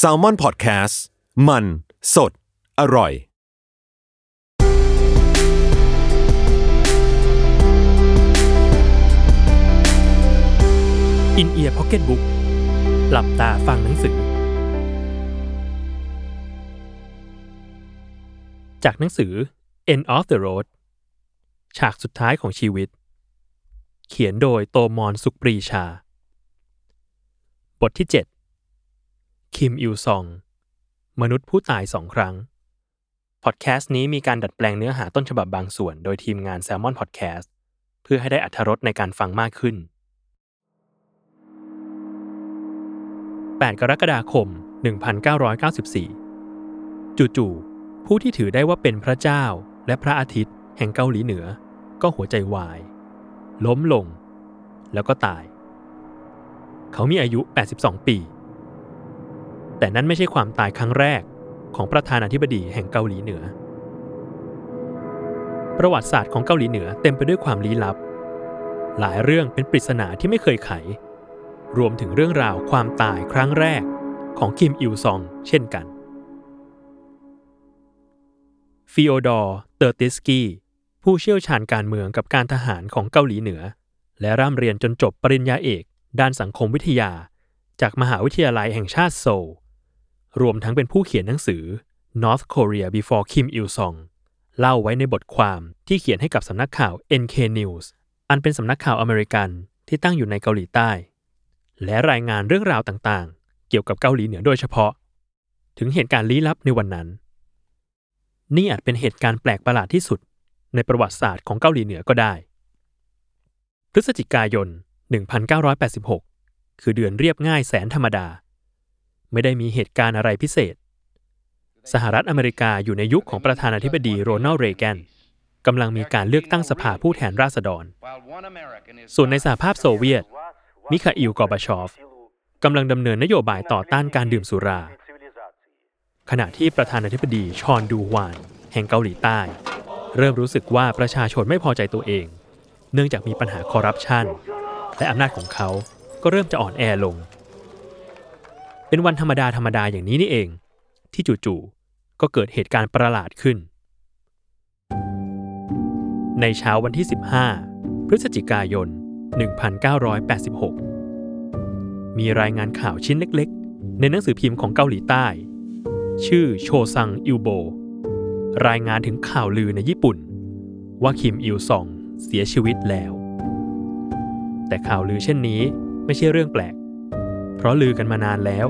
s a l ม o n PODCAST มัน สด อร่อย อินเอียร์พ็อกเก็ตบุ๊กหลับตาฟังหนังสือ จากหนังสือ End of the Road ฉากสุดท้ายของชีวิต เขียนโดยโตมอนสุขปรีชา บทที่ 7 คิมอิวซอง มนุษย์ผู้ตายสองครั้ง พอดแคสต์นี้มีการดัดแปลงเนื้อหาต้นฉบับบางส่วน โดยทีมงาน Salmon Podcast เพื่อให้ได้อัธรสในการฟังมากขึ้น 8 กรกฎาคม 1994 จู่ๆ ผู้ที่ถือได้ว่าเป็นพระเจ้าและพระอาทิตย์ แห่งเกาหลีเหนือ ก็หัวใจวาย ล้มลง แล้วก็ตาย เขามีอายุ 82 ปี แต่นั่นไม่ใช่ความตายครั้งแรกของประธานาธิบดีแห่งเกาหลีเหนือ ประวัติศาสตร์ของเกาหลีเหนือเต็มไปด้วยความลี้ลับ หลายเรื่องเป็นปริศนาที่ไม่เคยไข รวมถึงเรื่องราวความตายครั้งแรกของคิมอิลซอง เช่นกันฟิโอดอร์เตอร์ติสกี้ผู้เชี่ยวชาญการเมืองกับการทหารของเกาหลีเหนือ และร่ำเรียนจนจบปริญญาเอก ด้านสังคมวิทยา จากมหาวิทยาลัยแห่งชาติโซล รวมทั้งเป็นผู้เขียนหนังสือ North Korea Before Kim Il Sung เล่าไว้ในบทความที่เขียนให้กับสำนักข่าว NK News อันเป็นสำนักข่าวอเมริกันที่ตั้งอยู่ในเกาหลีใต้ และรายงานเรื่องราวต่างๆ เกี่ยวกับเกาหลีเหนือโดยเฉพาะ ถึงเหตุการณ์ลี้ลับในวันนั้น นี่อาจเป็นเหตุการณ์แปลกประหลาดที่สุด ในประวัติศาสตร์ของเกาหลีเหนือก็ได้ พฤศจิกายน 1986 คือเดือนเรียบง่ายแสนธรรมดา ไม่ได้มีเหตุการณ์อะไรพิเศษ สหรัฐอเมริกาอยู่ในยุคของประธานาธิบดีโรนัลด์เรแกนกำลังมีการเลือกตั้งสภาผู้แทนราษฎร ส่วนในสหภาพโซเวียต มิคาอิลกอบาชอฟกำลังดำเนินนโยบายต่อต้านการดื่มสุรา ขณะที่ประธานาธิบดีชอนดูฮวาน แห่งเกาหลีใต้ เริ่มรู้สึกว่าประชาชนไม่พอใจตัวเอง เนื่องจากมีปัญหาคอร์รัปชันและอำนาจของเขาก็เริ่มจะอ่อนแอลง เป็นวันธรรมดาธรรมดาอย่างนี้นี่เอง ที่จู่ๆก็เกิดเหตุการณ์ประหลาดขึ้น ในเช้าวันที่ 15 พฤศจิกายน 1986 มีรายงานข่าวชิ้นเล็กๆ ในหนังสือพิมพ์ของเกาหลีใต้ ชื่อโชซังอิวโบ รายงานถึงข่าวลือในญี่ปุ่น ว่าคิมอิลซองเสียชีวิตแล้ว แต่ข่าวลือเช่นนี้ไม่ใช่เรื่องแปลก เพราะลือกันมานานแล้ว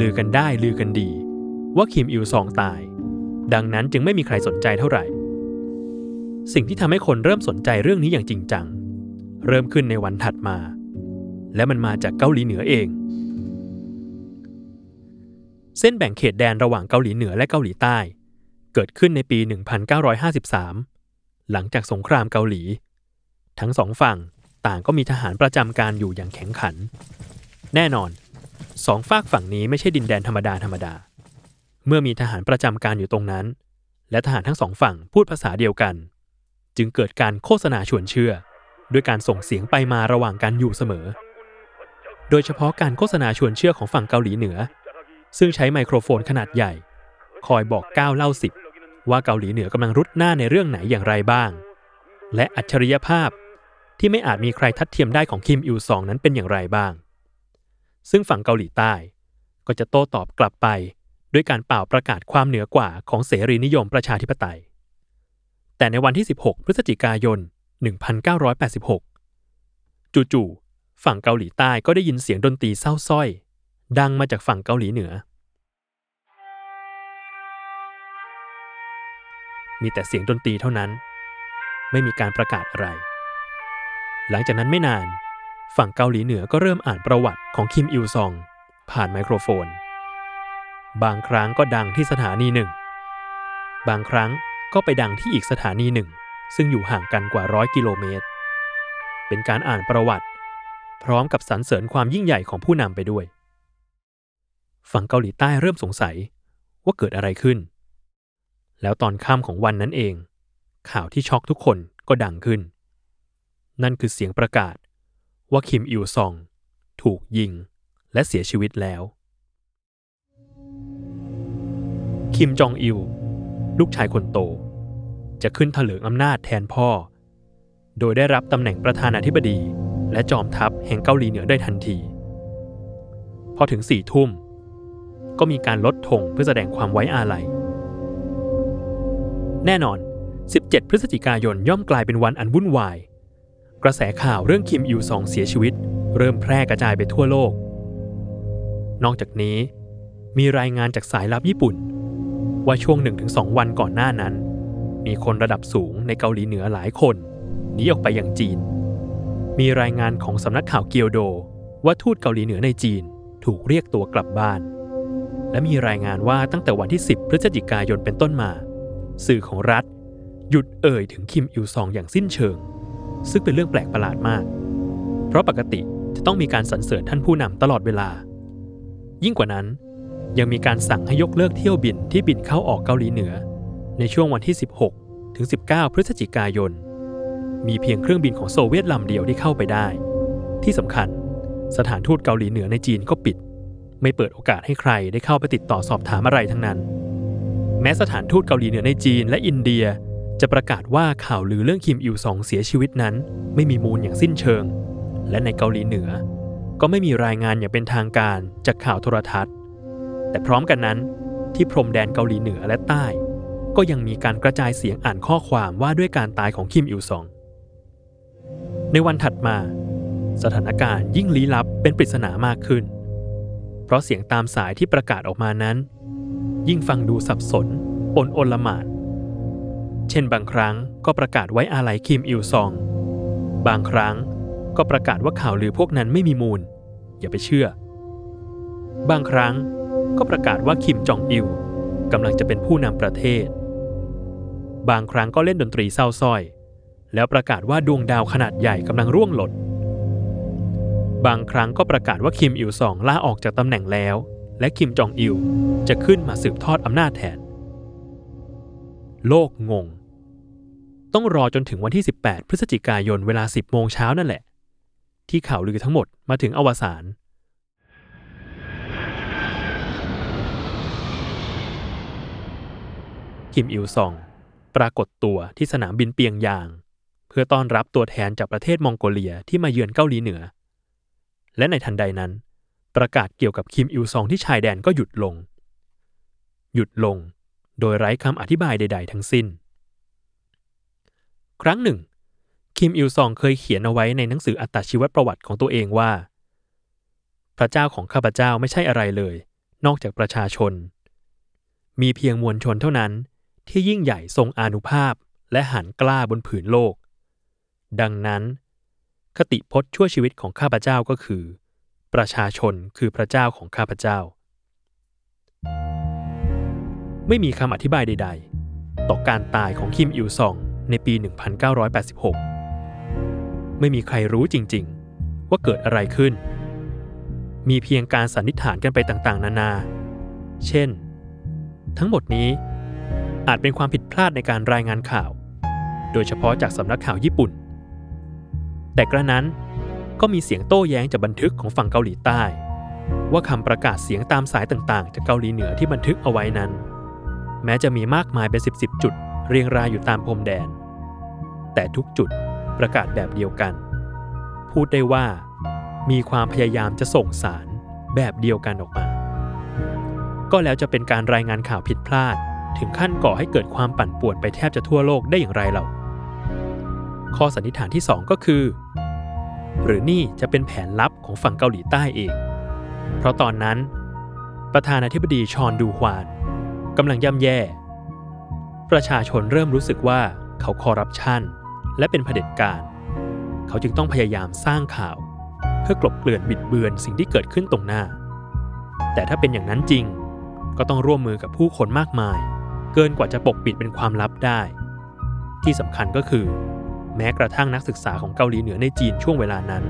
ลือกันได้ลือกันดี ว่าคิมอิลซองตาย ดังนั้นจึงไม่มีใครสนใจเท่าไหร่ สิ่งที่ทำให้คนเริ่มสนใจเรื่องนี้อย่างจริงจัง เริ่มขึ้นในวันถัดมา และมันมาจากเกาหลีเหนือเอง เส้นแบ่งเขตแดนระหว่างเกาหลีเหนือและเกาหลีใต้ เกิดขึ้นในปี 1953 หลังจากสงครามเกาหลี ทั้งสองฝั่งต่างก็มีทหารประจำการอยู่อย่างแข็งขัน แน่นอน สองฝากฝั่งนี้ไม่ใช่ดินแดนธรรมดาธรรมดา เมื่อมีทหารประจำการอยู่ตรงนั้น และทหารทั้งสองฝั่งพูดภาษาเดียวกัน จึงเกิดการโฆษณาชวนเชื่อ ด้วยการส่งเสียงไปมาระหว่างกันอยู่เสมอ โดยเฉพาะการโฆษณาชวนเชื่อของฝั่งเกาหลีเหนือ ซึ่งใช้ไมโครโฟนขนาดใหญ่ คอยบอกก้าวเล่าสิบว่าเกาหลีเหนือกำลังรุดหน้าในเรื่องไหนอย่างไรบ้าง และอัจฉริยภาพที่ไม่อาจมีใครทัดเทียมได้ของคิมอิลซองนั้นเป็นอย่างไรบ้าง ซึ่งฝั่งเกาหลีใต้ ก็จะโต้ตอบกลับไป ด้วยการเป่าประกาศความเหนือกว่าของเสรีนิยมประชาธิปไตย แต่ในวันที่ 16 พฤศจิกายน 1986 จู่ๆฝั่งเกาหลีใต้ก็ได้ยินเสียงดนตรีเศร้าส้อย ดังมาจากฝั่งเกาหลีเหนือ มีแต่เสียงดนตรีเท่านั้น ไม่มีการประกาศอะไร หลังจากนั้นไม่นาน ฝั่งเกาหลีเหนือก็เริ่มอ่านประวัติของคิมอิลซอง ผ่านไมโครโฟน บางครั้งก็ดังที่สถานีหนึ่ง บางครั้งก็ไปดังที่อีกสถานีหนึ่ง ซึ่งอยู่ห่างกันกว่าร้อยกิโลเมตร เป็นการอ่านประวัติ พร้อมกับสรรเสริญความยิ่งใหญ่ของผู้นำไปด้วย ฝั่งเกาหลีใต้เริ่มสงสัยว่าเกิดอะไรขึ้น แล้วตอนค่ำของวันนั้นเอง ข่าวที่ช็อกทุกคนก็ดังขึ้น นั่นคือเสียงประกาศ ว่าคิมอิลซอง ถูกยิงและเสียชีวิตแล้ว คิมจองอิลลูกชายคนโต จะขึ้นเถลิงอำนาจแทนพ่อ โดยได้รับตำแหน่งประธานาธิบดี และจอมทัพแห่งเกาหลีเหนือได้ทันที พอถึงสี่ทุ่ม ก็มีการลดธงเพื่อแสดงความไว้อาลัย แน่นอน 17 พฤศจิกายนย่อมกลายเป็นวันอันวุ่นวาย กระแสข่าวเรื่องคิมอิลซองเสียชีวิต เริ่มแพร่กระจายไปทั่วโลก นอกจากนี้ มีรายงานจากสายลับญี่ปุ่น ว่าช่วง 1-2 วันก่อนหน้านั้น มีคนระดับสูงในเกาหลีเหนือหลายคนหนีออกไปอยังจีน มีรายงานของสำนักข่าวเกียวโด ว่าทูตเกาหลีเหนือในจีนถูกเรียกตัวกลับบ้าน และมีรายงานว่าตั้งแต่วันที่ 10 พฤศจิกายนเป็นต้นมา สื่อของรัฐ หยุดเอ่ยถึงคิมอิลซองอย่างสิ้นเชิง ซึ่งเป็นเรื่องแปลกประหลาดมาก เพราะปกติจะต้องมีการสรรเสริญท่านผู้นำตลอดเวลา ยิ่งกว่านั้น ยังมีการสั่งให้ยกเลิกเที่ยวบินที่บินเข้าออกเกาหลีเหนือ ในช่วงวันที่ 16 ถึง 19 พฤศจิกายน มีเพียงเครื่องบินของโซเวียตลำเดียวที่เข้าไปได้ ที่สำคัญสถานทูตเกาหลีเหนือในจีนก็ปิด ไม่เปิดโอกาสให้ใครได้เข้าไปติดต่อสอบถามอะไรทั้งนั้น แม้สถานทูตเกาหลีเหนือในจีนและอินเดีย จะประกาศว่าข่าวลือเรื่องคิมอิลซองเสียชีวิตนั้น ไม่มีมูลอย่างสิ้นเชิง และในเกาหลีเหนือ ก็ไม่มีรายงานอย่างเป็นทางการจากข่าวโทรทัศน์ แต่พร้อมกันนั้น ที่พรมแดนเกาหลีเหนือและใต้ ก็ยังมีการกระจายเสียงอ่านข้อความว่าด้วยการตายของคิมอิลซอง ในวันถัดมา สถานการณ์ยิ่งลี้ลับเป็นปริศนามากขึ้น เพราะเสียงตามสายที่ประกาศออกมานั้น ยิ่งฟังดูสับสนปนโอลหมาน เช่นบางครั้งก็ประกาศไว้อาลัยคิมอิลซอง บางครั้งก็ประกาศว่าข่าวลือพวกนั้นไม่มีมูล อย่าไปเชื่อ บางครั้งก็ประกาศว่าคิมจองอิลกำลังจะเป็นผู้นำประเทศ บางครั้งก็เล่นดนตรีเศร้าส้อย แล้วประกาศว่าดวงดาวขนาดใหญ่กำลังร่วงหล่นบางครั้งก็ประกาศว่าคิมอิลซองลาออกจากตำแหน่งแล้ว และคิมจองอิลจะขึ้นมาสืบทอดอำนาจแทน โลกงง ต้องรอจนถึงวันที่ 18 พฤศจิกายนเวลา 10 โมงเช้านั่นแหละ ที่ข่าวลือทั้งหมดมาถึงอวสานคิมอิลซอง ปรากฏตัวที่สนามบินเปียงยาง เพื่อต้อนรับตัวแทนจากประเทศมองโกเลียที่มาเยือนเกาหลีเหนือ และในทันใดนั้น ประกาศเกี่ยวกับคิมอิลซองที่ชายแดนก็หยุดลง หยุดลง โดยไร้คำอธิบายใด ๆ ทั้งสิ้น รั้งหนึ่ง คิมอิลซองเคยเขียนเอาไว้ในหนังสืออัตชีวประวัติของตัวเองว่า พระเจ้าของข้าพเจ้าไม่ใช่อะไรเลย นอกจากประชาชน มีเพียงมวลชนเท่านั้นที่ยิ่งใหญ่ทรงอานุภาพและหันกล้าบนผืนโลก ดังนั้น คติพจน์ชั่วชีวิตของข้าพเจ้าก็คือ ประชาชนคือพระเจ้าของข้าพเจ้า ไม่มีคำอธิบายใด ๆ ต่อการตายของคิมอิลซอง ในปี 1986 ไม่มีใครรู้จริงๆ ว่าเกิดอะไรขึ้น มีเพียงการสันนิษฐานกันไปต่างๆ นานา เช่น ทั้งหมดนี้อาจเป็นความผิดพลาดในการรายงานข่าว โดยเฉพาะจากสำนักข่าวญี่ปุ่น แต่กระนั้นก็มีเสียงโต้แย้งจากบันทึกของฝั่งเกาหลีใต้ ว่าคำประกาศเสียงตามสายต่างๆ จากเกาหลีเหนือที่บันทึกเอาไว้นั้น แม้จะมีมากมายเป็นสิบสิบจุด เรียงรายอยู่ตามพรมแดน แต่ทุกจุดประกาศแบบเดียวกัน พูดได้ว่ามีความพยายามจะส่งสารแบบเดียวกันออกมา ก็แล้วจะเป็นการรายงานข่าวผิดพลาด ถึงขั้นก่อให้เกิดความปั่นป่วนไปแทบจะทั่วโลกได้อย่างไรเราข้อสันนิษฐานที่ 2 ก็คือ หรือนี่จะเป็นแผนลับของฝั่งเกาหลีใต้เอง เพราะตอนนั้น ประธานาธิบดีชอนดูฮวานกำลังย่ำแย่ ประชาชนเริ่มรู้สึกว่าเขาคอร์รัปชันและเป็นเผด็จการ เขาจึงต้องพยายามสร้างข่าว เพื่อกลบเกลื่อนบิดเบือนสิ่งที่เกิดขึ้นตรงหน้า แต่ถ้าเป็นอย่างนั้นจริง ก็ต้องร่วมมือกับผู้คนมากมาย เกินกว่าจะปกปิดเป็นความลับได้ ที่สำคัญก็คือ แม้กระทั่งนักศึกษาของเกาหลีเหนือในจีนช่วงเวลานั้น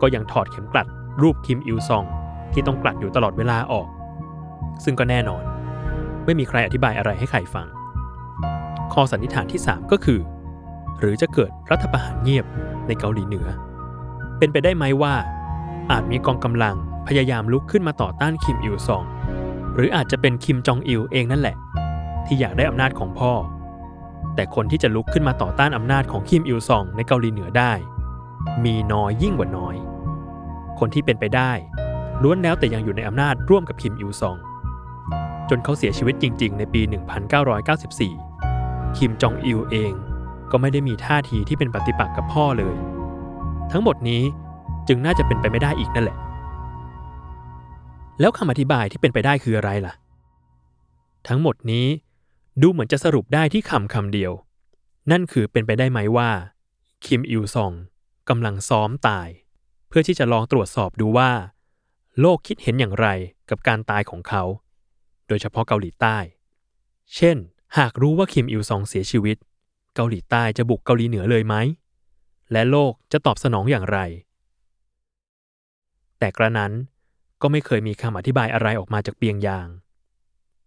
ก็ยังถอดเข็มกลัดรูปคิมอิลซองที่ต้องกลัดอยู่ตลอดเวลาออก ซึ่งก็แน่นอน ไม่มีใครอธิบายอะไรให้ใครฟัง ข้อสันนิษฐานที่ 3 ก็คือ หรือจะเกิดรัฐประหารเงียบในเกาหลีเหนือ เป็นไปได้ไหมว่า อาจมีกองกำลังพยายามลุกขึ้นมาต่อต้านคิมอิลซอง หรืออาจจะเป็นคิมจองอิลเองนั่นแหละ ที่อยากได้อำนาจของพ่อ แต่คนที่จะลุกขึ้นมาต่อต้านอำนาจของคิมอิลซองในเกาหลีเหนือได้ มีน้อยยิ่งกว่าน้อย คนที่เป็นไปได้ ล้วนแล้วแต่ยังอยู่ในอำนาจร่วมกับคิมอิลซอง จนเขาเสียชีวิตจริง ๆ ในปี 1994 คิมจองอิลเองก็ไม่ได้มีท่าทีที่เป็นปฏิปักษ์กับพ่อเลย ทั้งหมดนี้จึงน่าจะเป็นไปไม่ได้อีกนั่นแหละ แล้วคำอธิบายที่เป็นไปได้คืออะไรล่ะ ทั้งหมดนี้ดูเหมือนจะสรุปได้ที่คำคำเดียว นั่นคือเป็นไปได้ไหมว่าคิมอิลซองกำลังซ้อมตาย เพื่อที่จะลองตรวจสอบดูว่า โลกคิดเห็นอย่างไรกับการตายของเขา โดยเฉพาะเกาหลีใต้ เช่น หากรู้ว่าคิมอิลซองเสียชีวิต เกาหลีใต้จะบุกเกาหลีเหนือเลยไหม และโลกจะตอบสนองอย่างไร แต่กระนั้นก็ไม่เคยมีคำอธิบายอะไรออกมาจากเปียงยาง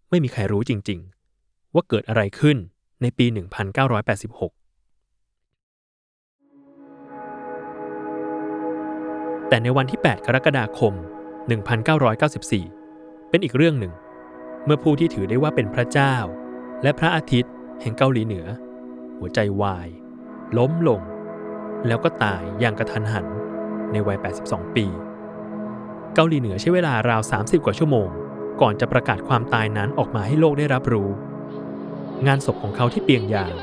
ไม่มีใครรู้จริงๆ ว่าเกิดอะไรขึ้นในปี 1986 แต่ในวันที่ 8 กรกฎาคม 1994 เป็นอีกเรื่องหนึ่ง เมื่อผู้ที่ถือได้ว่าเป็นพระเจ้า และพระอาทิตย์แห่งเกาหลีเหนือ หัวใจวาย ล้มลง แล้วก็ตายอย่างกระทันหันในวัย 82 ปี เกาหลีเหนือใช้เวลาราว 30 กว่าชั่วโมง ก่อนจะประกาศความตายนั้นออกมาให้โลกได้รับรู้ งานศพของเขาที่เปียงยาง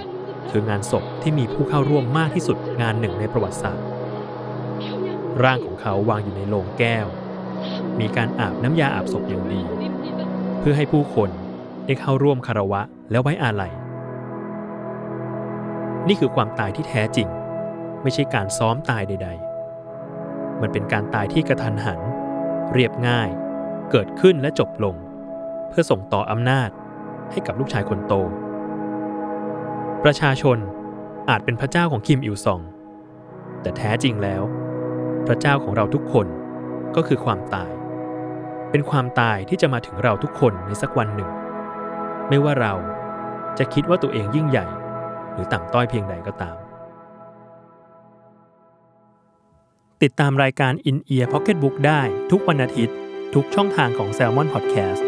คืองานศพที่มีผู้เข้าร่วมมากที่สุดงานหนึ่งในประวัติศาสตร์ ร่างของเขาวางอยู่ในโลงแก้ว มีการอาบน้ำยาอาบศพอย่างดี เพื่อให้ผู้คน ได้เข้าร่วมคารวะและไว้อาลัย นี่คือความตายที่แท้จริง ไม่ใช่การซ้อมตายใด ๆ มันเป็นการตายที่กระทันหัน เรียบง่าย เกิดขึ้นและจบลง เพื่อส่งต่ออำนาจให้กับลูกชายคนโต ประชาชนอาจเป็นพระเจ้าของคิมอิลซอง แต่แท้จริงแล้ว พระเจ้าของเราทุกคนก็คือความตาย เป็นความตายที่จะมาถึงเราทุกคนในสักวันหนึ่ง ไม่ว่าเราจะคิดว่าตัวเองยิ่งใหญ่ หรือต่ำต้อยเพียงใดก็ตาม ติดตามรายการ In Ear Pocket Book ได้ทุกวันอาทิตย์ ทุกช่องทางของ Salmon Podcast